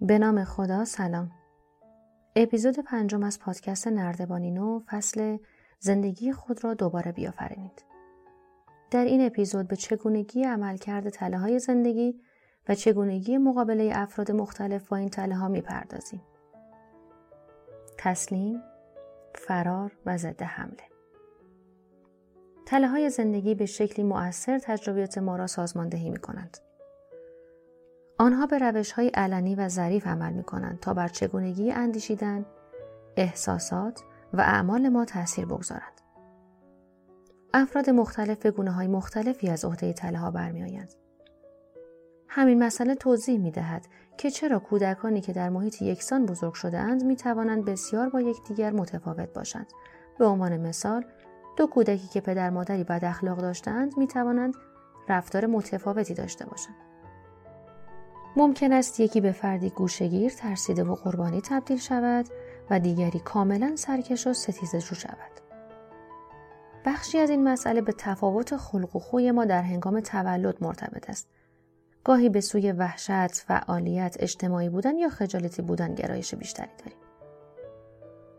به نام خدا سلام. اپیزود پنجم از پادکست نردبانینو فصل زندگی خود را دوباره بیافرینید. در این اپیزود به چگونگی عملکرد تله های زندگی و چگونگی مقابله افراد مختلف با این تله ها می‌پردازیم. تسلیم فرار و ضد حمله. تله های زندگی به شکلی مؤثر تجربیات ما را سازماندهی می کنند. آنها به روش های علنی و ظریف عمل می کنند تا بر چگونگی اندیشیدن، احساسات و اعمال ما تاثیر بگذارند. افراد مختلف به گونه های مختلفی از عهده تله ها برمیآیند. همین مسئله توضیح می دهد که چرا کودکانی که در محیط یکسان بزرگ شده اند می توانند بسیار با یکدیگر متفاوت باشند. به عنوان مثال، دو کودکی که پدر مادری بد اخلاق داشتند می توانند رفتار متفاوتی داشته باشند. ممکن است یکی به فردی گوشگیر، ترسیده و قربانی تبدیل شود و دیگری کاملا سرکش و ستیزجو شود. بخشی از این مسئله به تفاوت خلق و خوی ما در هنگام تولد مرتبط است. گاهی به سوی وحشت، فعالیت، اجتماعی بودن یا خجالتی بودن گرایش بیشتری داریم.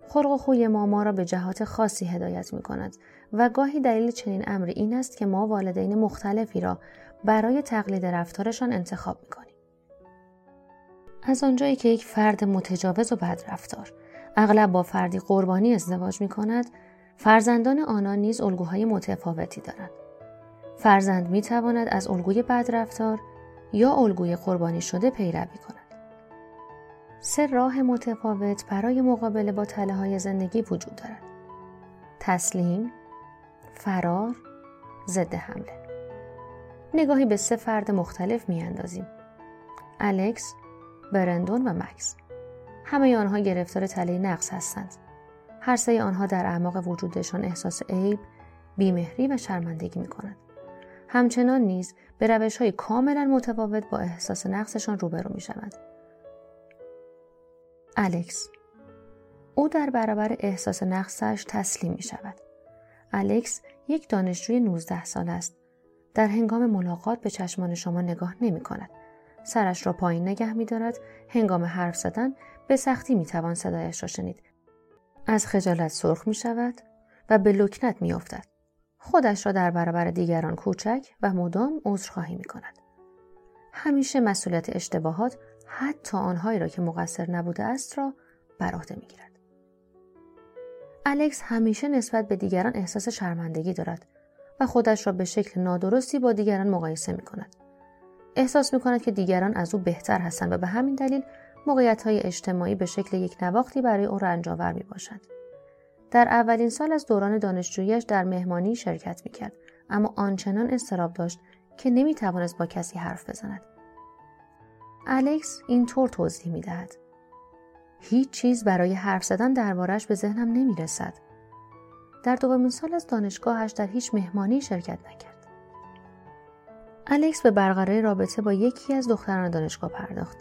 خلق و خوی ما ما را به جهات خاصی هدایت می کند و گاهی دلیل چنین امری این است که ما والدین مختلفی را برای تقلید رفتارشان انتخاب می کنیم. از آنجایی که یک فرد متجاوز و بدرفتار اغلب با فردی قربانی ازدواج می کند، فرزندان آنان نیز الگوهای متفاوتی دارند. فرزند می تواند از الگوی بدرفتار یا الگوی قربانی شده پیروی کند. سه راه متفاوت برای مقابله با تله های زندگی وجود دارد. تسلیم، فرار، ضد حمله. نگاهی به سه فرد مختلف می اندازیم. الکس، برندون و مکس. همه آنها گرفتار تله نقص هستند. هر سه آنها در اعماق وجودشان احساس عیب، بیمهری و شرمندگی می کنند. همچنان نیز به روش های کاملا متفاوت با احساس نقصشان روبرو می شوند. الکس او در برابر احساس نقصش تسلیم می شود. الکس یک دانشجوی 19 سال است. در هنگام ملاقات به چشمان شما نگاه نمی کند. سرش را پایین نگه می دارد. هنگام حرف زدن به سختی می توان صدایش را شنید. از خجالت سرخ می شود و به لکنت می افتد. خودش را در برابر دیگران کوچک و مدام عذرخواهی می کند. همیشه مسئولیت اشتباهات حتی آنهایی را که مقصر نبوده است را بر عهده می‌گیرد الکس همیشه نسبت به دیگران احساس شرمندگی دارد و خودش را به شکل نادرستی با دیگران مقایسه می کند. احساس می کند که دیگران از او بهتر هستند و به همین دلیل موقعیت های اجتماعی به شکل یک نواختی برای او رنجآور می باشند. در اولین سال از دوران دانشجویش در مهمانی شرکت می کرد اما آنچنان استراب داشت که نمی توانست با کسی حرف بزند. الکس اینطور توضیح می دهد. هیچ چیز برای حرف زدن دربارش به ذهنم نمی رسد. در دومین سال از دانشگاهش در هیچ مهمانی شرکت نکرد. الکس به برقراری رابطه با یکی از دختران دانشگاه پرداخت.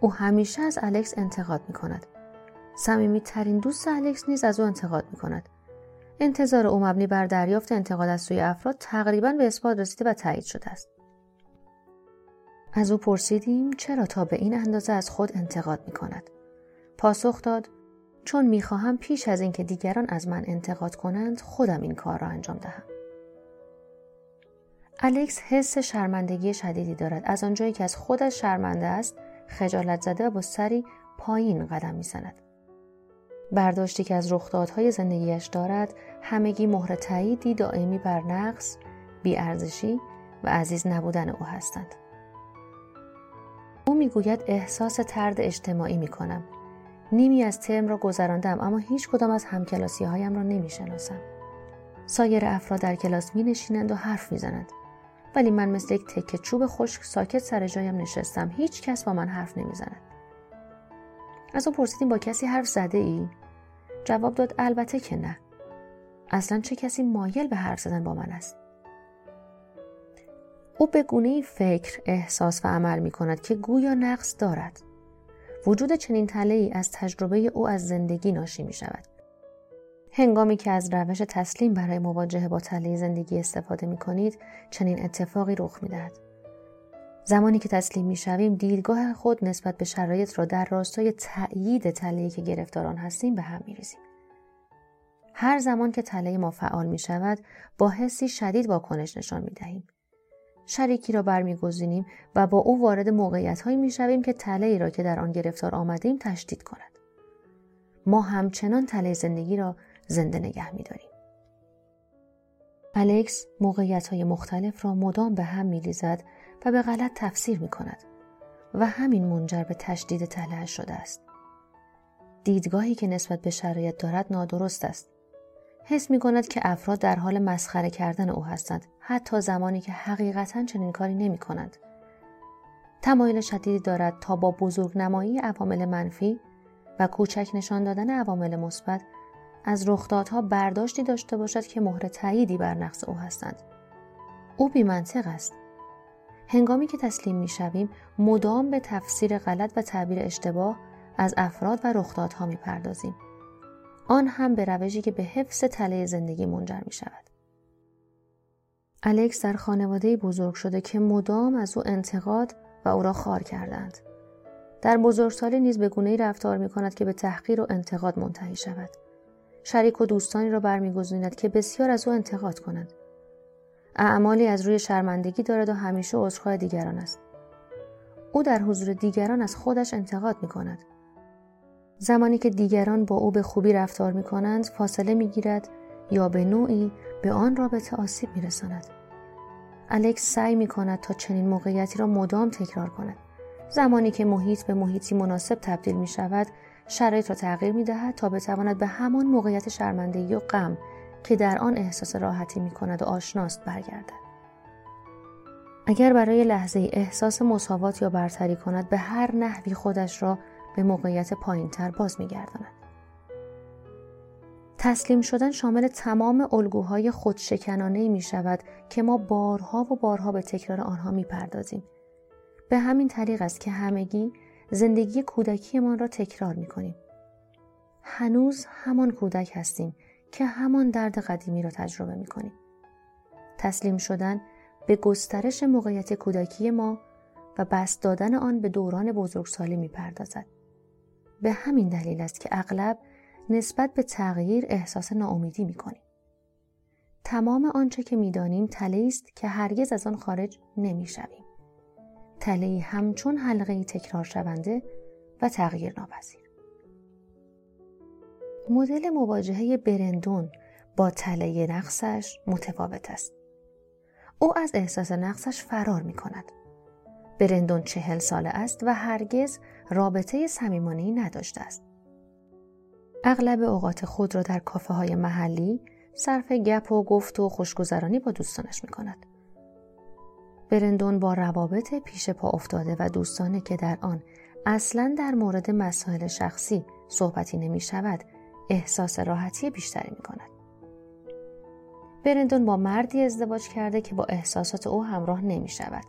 او همیشه از الکس انتقاد می کند. سمیمی ترین دوست الکس نیز از او انتقاد می کند. انتظار او مبنی بر دریافت انتقاد از سوی افراد تقریبا به اثبات رسیده و تایید شده است. از او پرسیدیم چرا تا به این اندازه از خود انتقاد می کند. پاسخ داد چون می خواهم پیش از اینکه دیگران از من انتقاد کنند خودم این کار را انجام دهم. الکس حس شرمندگی شدیدی دارد از آنجایی که از خودش شرمنده است خجالت زده و با سری پایین قدم می‌زند برداشتی که از رخدادهای زندگیش دارد همگی مهر تاییدی دائمی بر نقص بیارزشی و عزیز نبودن او هستند او می‌گوید احساس ترد اجتماعی می کنم. نیمی از ترم را گذراندم اما هیچ کدام از همکلاسی هایم را نمی شناسم. سایر افراد در کلاس می نشینند و حرف می زنند. ولی من مثل یک تکه چوب خشک ساکت سر جایم نشستم. هیچ کس با من حرف نمی زند. از او پرسیدیم با کسی حرف زده ای؟ جواب داد البته که نه. اصلا چه کسی مایل به حرف زدن با من است؟ او به گونه فکر، احساس و عمل می کند که گویا نقص دارد. وجود چنین تله ای از تجربه او از زندگی ناشی می شود. هنگامی که از روش تسلیم برای مواجهه با تله زندگی استفاده می کنید، چنین اتفاقی رخ می دهد. زمانی که تسلیم می شویم دیدگاه خود نسبت به شرایط را در راستای تأیید تلهی که گرفتاران هستیم به هم می ریزیم. هر زمان که تله ما فعال می شود با حسی شدید واکنش نشان می دهیم. شریکی را برمیگزینیم و با او وارد موقعیت هایی می شویم که تله را که در آن گرفتار آمدیم تشدید کند. ما همچنان تله زندگی را زنده نگه می داریم. الکس موقعیت های مختلف را مدام به هم می لیزد و به غلط تفسیر می کند و همین منجر به تشدید تله شده است. دیدگاهی که نسبت به شرایط دارد نادرست است. حس می کند که افراد در حال مسخره کردن او هستند حتی زمانی که حقیقتا چنین کاری نمی کنند. تمایل شدیدی دارد تا با بزرگ نمایی عوامل منفی و کوچک نشان دادن عوامل مثبت از رخدادها برداشتی داشته باشد که مهر تاییدی بر نقص او هستند. او بیمنطق است. هنگامی که تسلیم می شویم مدام به تفسیر غلط و تعبیر اشتباه از افراد و رخدادها می پردازیم. آن هم به روشی که به حفظ تله زندگی منجر می شود. الکس در خانواده بزرگ شده که مدام از او انتقاد و او را خار کردند. در بزرگسالی نیز به گونه‌ای رفتار می کند که به تحقیر و انتقاد منتهی شود. شریک و دوستانی را برمیگزیند که بسیار از او انتقاد کنند. اعمالی از روی شرمندگی دارد و همیشه عذرخواه دیگران است. او در حضور دیگران از خودش انتقاد می کند. زمانی که دیگران با او به خوبی رفتار می کنند فاصله می گیرد یا به نوعی به آن رابطه آسیب می رساند. الکس سعی می کند تا چنین موقعیتی را مدام تکرار کند. زمانی که محیط به محیطی مناسب تبدیل می شود شرایط را تغییر می دهد تا بتواند به همان موقعیت شرمندگی و غم که در آن احساس راحتی می کند و آشناست برگردد. اگر برای لحظه احساس مساوات یا برتری کند به هر نحوی خودش را به موقعیت پایینتر باز میگرداند. تسلیم شدن شامل تمام الگوهای خودشکنانه می شود که ما بارها و بارها به تکرار آنها می پردازیم. به همین طریق است که همگی زندگی کودکیمان را تکرار می کنیم. هنوز همان کودک هستیم که همان درد قدیمی را تجربه می کنیم. تسلیم شدن به گسترش موقعیت کودکی ما و بست دادن آن به دوران بزرگسالی می پردازد. به همین دلیل است که اغلب نسبت به تغییر احساس ناامیدی می کنیم. تمام آنچه که می‌دانیم تله است که هرگز از آن خارج نمی شویم. تله همچون حلقه تکرار شونده و تغییر ناپذیر. مدل مواجهه برندون با تله نقصش متفاوت است. او از احساس نقصش فرار می کند. برندون چهل ساله است و هرگز رابطه صمیمانهای نداشته است. اغلب اوقات خود را در کافه های محلی صرف گپ و گفت و خوشگذرانی با دوستانش می کند. برندون با روابط پیش پا افتاده و دوستانه که در آن اصلا در مورد مسائل شخصی صحبتی نمی شود احساس راحتی بیشتری می کند. برندون با مردی ازدواج کرده که با احساسات او همراه نمی شود.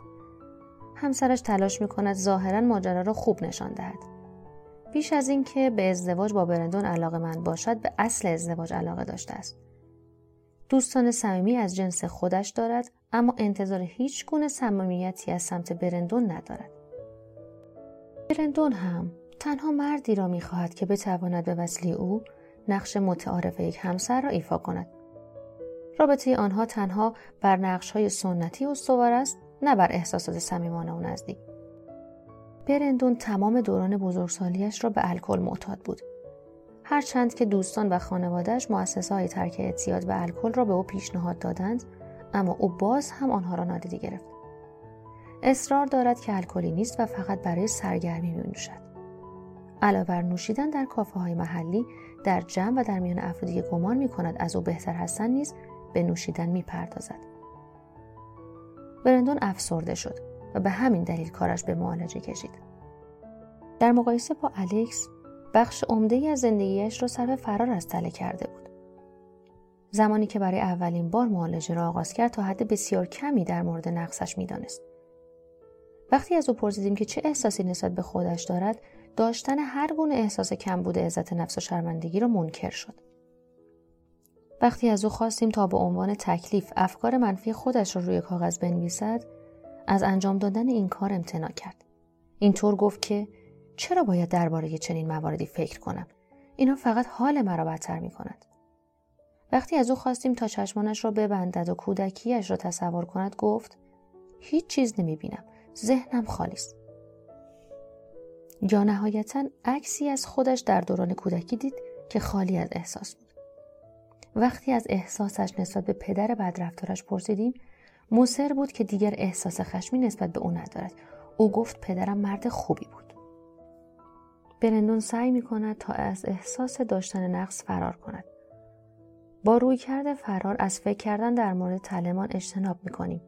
همسرش تلاش می کند ظاهرا ماجرا را خوب نشان دهد. بیش از اینکه به ازدواج با برندون علاقه من باشد به اصل ازدواج علاقه داشته است. دوستان صمیمی از جنس خودش دارد اما انتظار هیچ گونه صمیمیتی از سمت برندون ندارد. برندون هم تنها مردی را می‌خواهد که بتواند به وسیله او نقش متعارف یک همسر را ایفا کند. رابطه آنها تنها بر نقش های سنتی استوار است نه بر احساسات صمیمانه و نزدیک. برندون تمام دوران بزرگسالیش را به الکل معتاد بود. هرچند که دوستان و خانوادهش مؤسسه های ترک اعتیاد و الکل را به او پیشنهاد دادند اما او باز هم آنها را نادیده گرفت. اصرار دارد که الکلی نیست و فقط برای سرگرمی می نوشد. علاوه بر نوشیدن در کافه های محلی در جمع و در میان افرادی که گمان می کند از او بهتر هستند نیز به نوشیدن می پردازد. برندون افسرده شد و به همین دلیل کارش به معالجه کشید. در مقایسه با الکس بخش عمده از زندگیش را صرف فرار از تله کرده. زمانی که برای اولین بار معالجه را آغاز کرد تا حد بسیار کمی در مورد نقصش می‌دانست. وقتی از او پرسیدیم که چه احساسی نسبت به خودش دارد، داشتن هر گونه احساس کم بوده عزت نفس و شرمندگی را منکر شد. وقتی از او خواستیم تا به عنوان تکلیف افکار منفی خودش را روی کاغذ بنویسد، از انجام دادن این کار امتناع کرد. اینطور گفت که چرا باید درباره چنین مواردی فکر کنم؟ اینا فقط حال مرا بدتر می کند. وقتی از او خواستیم تا چشمانش را ببندد و کودکیش را تصور کند گفت هیچ چیز نمی بینم. ذهنم خالی است. یا نهایتا عکسی از خودش در دوران کودکی دید که خالی از احساس بود. وقتی از احساسش نسبت به پدر بدرفتارش پرسیدیم مصر بود که دیگر احساس خشمی نسبت به او ندارد او گفت پدرم مرد خوبی بود برندون سعی می کند تا از احساس داشتن نقص فرار کند با روی کرده فرار از فکر کردن در مورد تلمان اجتناب می کنیم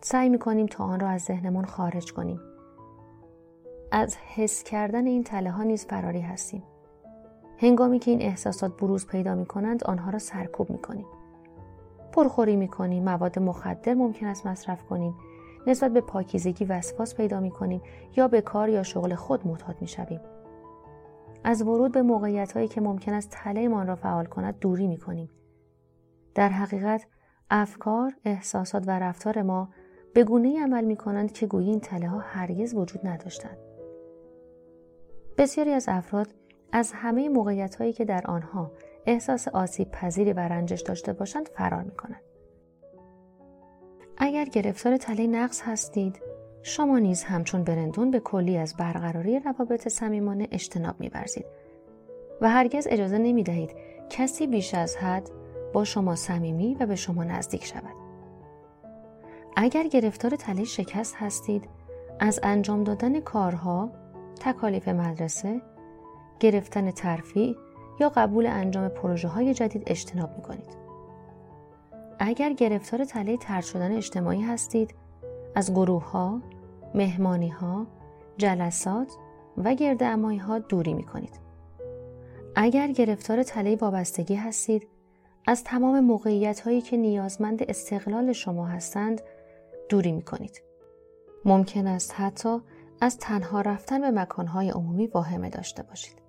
سعی می کنیم تا آن را از ذهنمان خارج کنیم. از حس کردن این تله ها نیز فراری هستیم. هنگامی که این احساسات بروز پیدا می کنند آنها را سرکوب می کنیم پرخوری می کنیم مواد مخدر ممکن است مصرف کنیم. نسبت به پاکیزگی وسواس پیدا می کنیم یا به کار یا شغل خود معتاد می شویم. از ورود به موقعیت هایی که ممکن است تله را فعال کند دوری می کنیم. در حقیقت افکار، احساسات و رفتار ما به گونه عمل می کنند که گویی این تله ها هرگز وجود نداشتند. بسیاری از افراد از همه موقعیت هایی که در آنها احساس آسیب پذیری و رنجش داشته باشند فرار می کنند. اگر گرفتار تله نقص هستید شما نیز همچون برندون به کلی از برقراری روابط صمیمانه اجتناب میورزید و هرگز اجازه نمی دهید کسی بیش از حد با شما صمیمی و به شما نزدیک شود. اگر گرفتار تله شکست هستید از انجام دادن کارها، تکالیف مدرسه، گرفتن ترفیع یا قبول انجام پروژه های جدید اجتناب می کنید. اگر گرفتار تله ترد شدن اجتماعی هستید از گروه ها، مهمانی ها، جلسات و گرد امایی ها دوری می کنید. اگر گرفتار تله وابستگی هستید از تمام موقعیت هایی که نیازمند استقلال شما هستند دوری می کنید. ممکن است حتی از تنها رفتن به مکانهای عمومی واهمه داشته باشید.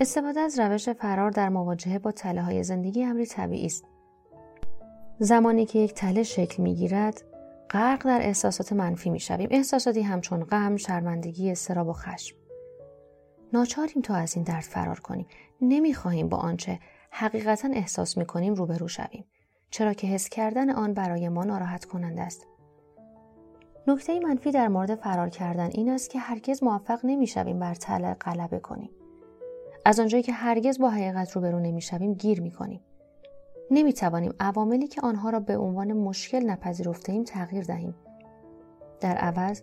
استفاده از روش فرار در مواجهه با تله های زندگی امری طبیعی است زمانی که یک تله شکل می گیرد غرق در احساسات منفی می شویم. احساساتی همچون غم، شرمندگی، استراب و خشم. ناچاریم تا از این درد فرار کنیم. نمی خواهیم با آنچه حقیقتا احساس می کنیم روبرو شویم. چرا که حس کردن آن برای ما ناراحت کننده است. نکته منفی در مورد فرار کردن این است که هرگز موفق نمی شویم بر تله غلبه کنیم. از آنجایی که هرگز با حقیقت روبرو نمی شویم گیر می کنیم. نمی توانیم عواملی که آنها را به عنوان مشکل نپذیرفته ایم تغییر دهیم. در عوض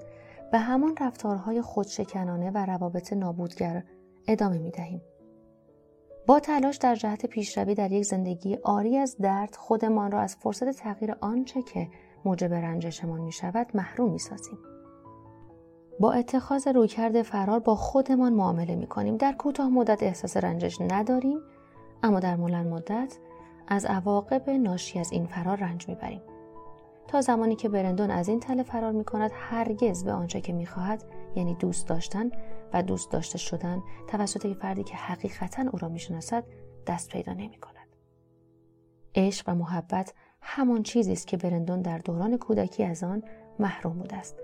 به همان رفتارهای خودشکنانه و روابط نابودگر ادامه می دهیم. با تلاش در جهت پیشروی در یک زندگی آری از درد خودمان را از فرصت تغییر آنچه که موجب رنجشمان می شود محروم می سازیم. با اتخاذ رویکرد فرار با خودمان معامله می کنیم. در کوتاه مدت احساس رنجش نداریم اما در مولن مدت از عواقب ناشی از این فرار رنج می‌بریم تا زمانی که برندون از این تله فرار می کند هرگز به آنچه که می‌خواهد یعنی دوست داشتن و دوست داشته شدن توسط فردی که حقیقتا او را می‌شناسد دست پیدا نمی کند. عشق و محبت همان چیزی است که برندون در دوران کودکی از آن محروم بوده است.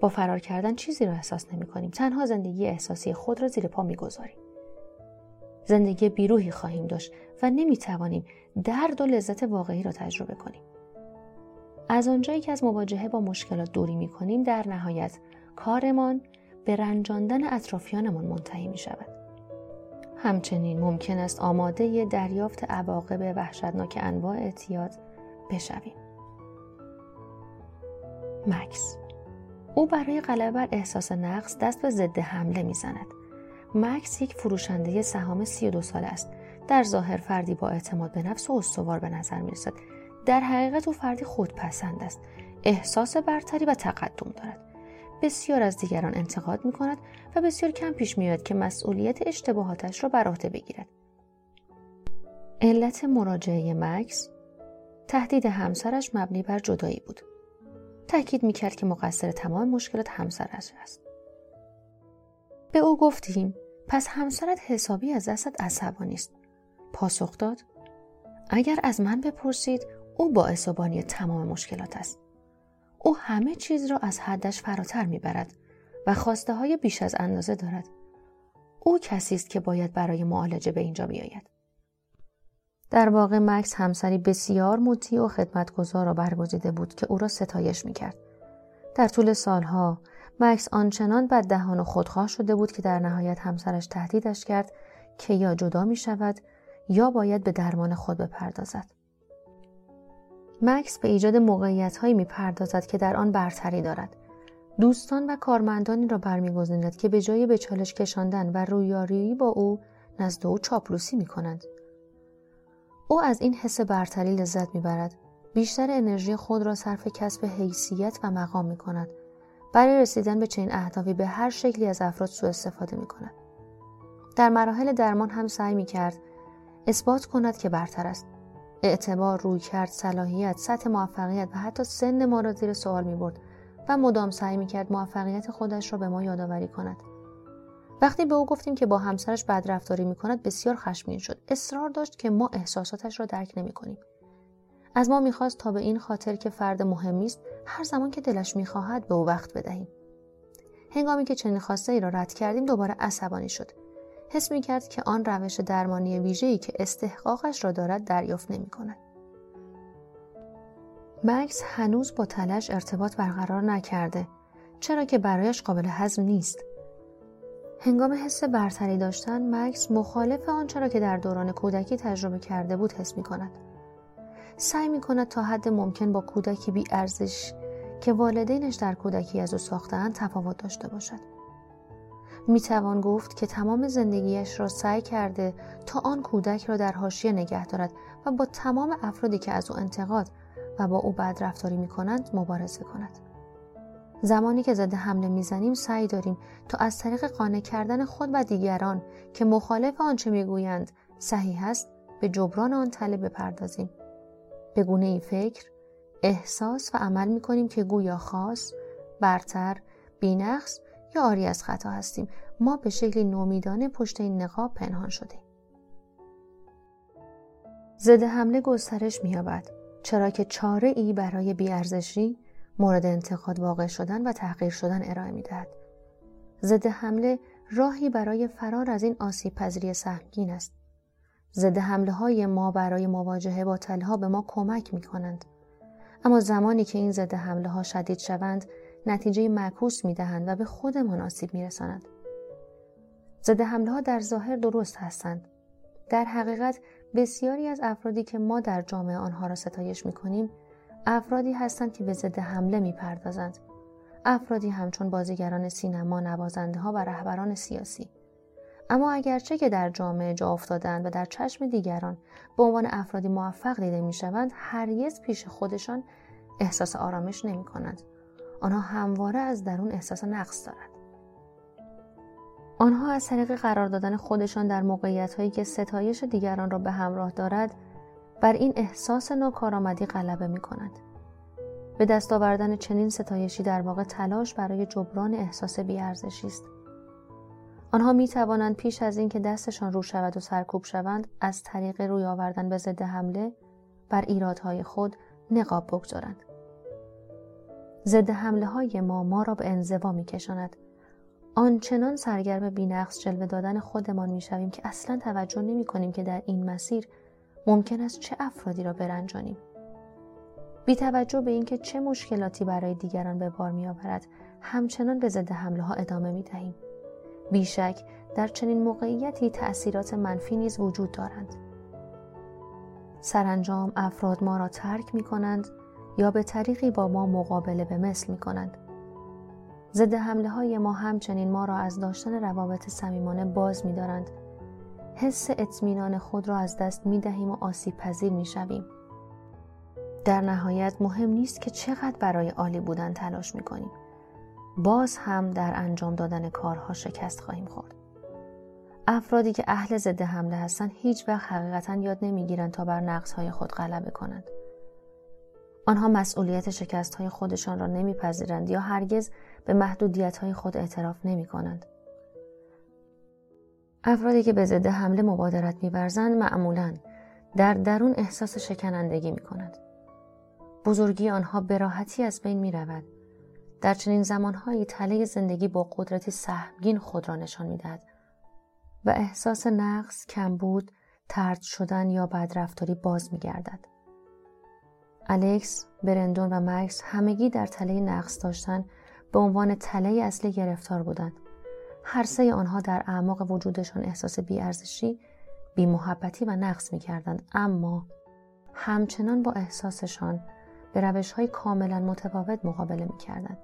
با فرار کردن چیزی را احساس نمی کنیم. تنها زندگی احساسی خود را زیر پا می گذاریم. زندگی بیروهی خواهیم داشت و نمی توانیم درد و لذت واقعی را تجربه کنیم. از آنجایی که از مواجهه با مشکلات دوری می کنیم در نهایت کارمان به رنجاندن اطرافیانمان منتهی می شود. همچنین ممکن است آماده دریافت عواقب وحشتناک انواع اعتیاد بشویم. مکس او برای غلبه بر احساس نقص دست به ضد حمله می‌زند مکس یک فروشنده سهام 32 ساله است. در ظاهر فردی با اعتماد به نفس و استوار به نظر می رسد در حقیقت او فردی خودپسند است. احساس برتری و تقدم دارد. بسیار از دیگران انتقاد می کند و بسیار کم پیش میآید که مسئولیت اشتباهاتش را بر عهده بگیرد. علت مراجعه مکس تهدید همسرش مبنی بر جدایی بود. تاکید می‌کرد که مقصر تمام مشکلات همسرش است. به او گفتیم پس همسرت حسابی از دستت عصبانی است پاسخ داد اگر از من بپرسید او باعث و بانی تمام مشکلات است. او همه چیز را از حدش فراتر می‌برد و خواسته های بیش از اندازه دارد. او کسی است که باید برای معالجه به اینجا بیاید. در واقع مکس همسری بسیار مطیع و خدمتگزار را برگزیده بود که او را ستایش می‌کرد. در طول سالها مکس آنچنان بد دهان و خودخواه شده بود که در نهایت همسرش تهدیدش کرد که یا جدا می شود یا باید به درمان خود بپردازد. مکس به ایجاد موقعیت هایی می پردازد که در آن برتری دارد. دوستان و کارمندانی را برمیگزیند که به جای به چالش کشاندن و رویارویی با او نزد او چاپلوسی می کنند. او از این حس برتری لذت می‌برد بیشتر انرژی خود را صرف کسب حیثیت و مقام می کند. برای رسیدن به چنین اهدافی به هر شکلی از افراد سوء استفاده می کند. در مراحل درمان هم سعی می کرد اثبات کند که برتر است. اعتبار، روی کرد، صلاحیت، سطح موفقیت و حتی سن ما را زیر سوال می برد و مدام سعی می کرد موفقیت خودش را به ما یادآوری کند. وقتی به او گفتیم که با همسرش بدرفتاری می کند بسیار خشمگین شد. اصرار داشت که ما احساساتش را درک نمی کنیم. از ما می‌خواست تا به این خاطر که فرد مهمی است هر زمان که دلش می‌خواهد به او وقت بدهیم هنگامی که چنین خواسته ای را رد کردیم دوباره عصبانی شد حس می کرد که آن روش درمانی ویژه‌ای که استحقاقش را دارد دریافت نمی کند. مکس هنوز با تلش ارتباط برقرار نکرده چرا که برایش قابل هضم نیست. هنگام حس برتری داشتن مکس مخالف آنچه را که در دوران کودکی تجربه کرده بود حس می کند. سعی می کند تا حد ممکن با کودکی بی ارزش که والدینش در کودکی از او ساختهاند تفاوت داشته باشد. می توان گفت که تمام زندگیش را سعی کرده تا آن کودک را در حاشیه نگه دارد و با تمام افرادی که از او انتقاد و با او بد رفتاری می کنند مبارزه کند. زمانی که زده حمله می‌زنیم سعی داریم تا از طریق قانع کردن خود و دیگران که مخالف آنچه می‌گویند صحیح است به جبران آن تله بپردازیم به گونه ای فکر، احساس و عمل می کنیم که گویا خاص، برتر، بینقص یا آری از خطا هستیم ما به شکلی نومیدانه پشت این نقاب پنهان شدیم. ضد حمله گسترش می‌یابد چرا که چاره ای برای بیارزشی مورد انتقاد واقع شدن و تحقیر شدن ارائه می‌دهد. ضد حمله راهی برای فرار از این آسیب پذیری سهمگین است. ضد حمله های ما برای مواجهه با تلها به ما کمک می کنند. اما زمانی که این ضد حمله ها شدید شوند نتیجه معکوس می دهند و به خودمان آسیب می رسانند. ضد حمله ها در ظاهر درست هستند. در حقیقت بسیاری از افرادی که ما در جامعه آنها را ستایش می کنیم افرادی هستند که به ضد حمله می پردازند. افرادی همچون بازیگران سینما، نوازنده ها و رهبران سیاسی. اما اگرچه که در جامعه جا افتادند و در چشم دیگران به عنوان افرادی موفق دیده می شوند هرگز پیش خودشان احساس آرامش نمی کنند. آنها همواره از درون احساس نقص دارند. آنها از طریق قرار دادن خودشان در موقعیت هایی که ستایش دیگران را به همراه دارد بر این احساس ناکارآمدی غلبه می کند. به دست آوردن چنین ستایشی در واقع تلاش برای جبران احساس بیارزشی است. آنها می توانند پیش از اینکه دستشان رو شود و سرکوب شوند از طریق روی آوردن به ضد حمله بر ایرادهای خود نقاب بگذارند. ضد حمله های ما ما را به انزوا می کشاند. آنچنان سرگرم بینقص جلوه دادن خودمان می شویم که اصلا توجه نمی کنیم که در این مسیر ممکن است چه افرادی را برنجانیم. بی توجه به اینکه چه مشکلاتی برای دیگران به بار می آورد همچنان به ضد حمله ها ادامه می دهیم. بیشک در چنین موقعیتی تأثیرات منفی نیز وجود دارند. سرانجام افراد ما را ترک می کنند یا به طریقی با ما مقابله به مثل می کنند. ضد حمله های ما همچنین ما را از داشتن روابط صمیمانه باز می دارند. حس اطمینان خود را از دست می دهیم و آسیب پذیر می شویم. در نهایت مهم نیست که چقدر برای عالی بودن تلاش می کنیم. باز هم در انجام دادن کارها شکست خواهیم خورد. افرادی که اهل ضد حمله هستند هیچ وقت حقیقتا یاد نمی‌گیرند تا بر نقصهای خود غلبه کنند. آنها مسئولیت شکست های خودشان را نمیپذیرند یا هرگز به محدودیت های خود اعتراف نمی کنند. افرادی که به ضد حمله مبادرت میورزند معمولا در درون احساس شکنندگی می کنند. بزرگی آنها براحتی از بین می رود. در چنین زمانهایی تله زندگی با قدرتی سهمگین خود را نشان می‌دهد و احساس نقص، کمبود، ترد شدن یا بدرفتاری باز می گردد. الکس، برندون و مکس همگی در تله نقص داشتن به عنوان تله اصلی گرفتار بودند. هر سه آنها در اعماق وجودشان احساس بیارزشی، بیمحبتی و نقص می کردند. اما همچنان با احساسشان به روش های کاملا متفاوت مقابله می کردند.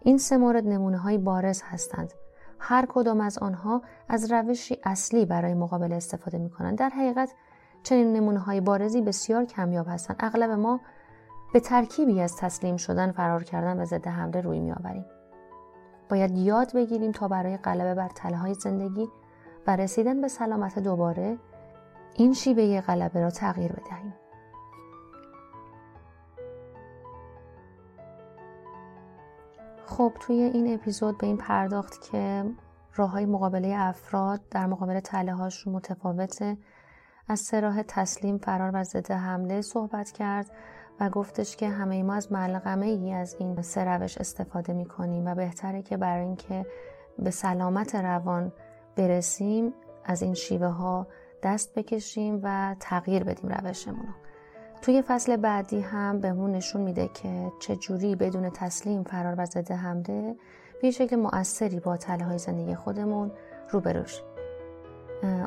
این سه مورد نمونه های بارز هستند. هر کدام از آنها از روشی اصلی برای مقابله استفاده می کنند. در حقیقت چنین نمونه های بارزی بسیار کمیاب هستند. اغلب ما به ترکیبی از تسلیم شدن، فرار کردن و ضد حمله روی می آوریم. باید یاد بگیریم تا برای غلبه بر تله های زندگی و رسیدن به سلامت دوباره این شیوه غلبه را تغییر بدهیم. خب توی این اپیزود به این پرداخت که راه های مقابله افراد در مقابل تله هاشون متفاوته. از سراح تسلیم فرار و ضد حمله صحبت کرد و گفتش که همه ما از ملغمه ای از این سه روش استفاده می کنیم و بهتره که برای اینکه به سلامت روان برسیم از این شیوه ها دست بکشیم و تغییر بدیم روشمون توی فصل بعدی هم بهمون نشون میده که چجوری بدون تسلیم فرار و ضد حمله به شکل مؤثری با تله های زندگی خودمون روبروش.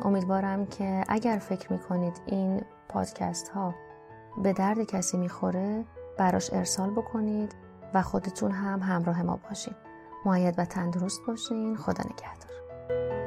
امیدوارم که اگر فکر می‌کنید این پادکست ها به درد کسی می‌خوره براش ارسال بکنید و خودتون هم همراه ما باشین. معید و تندرست باشین. خدا نگهدار.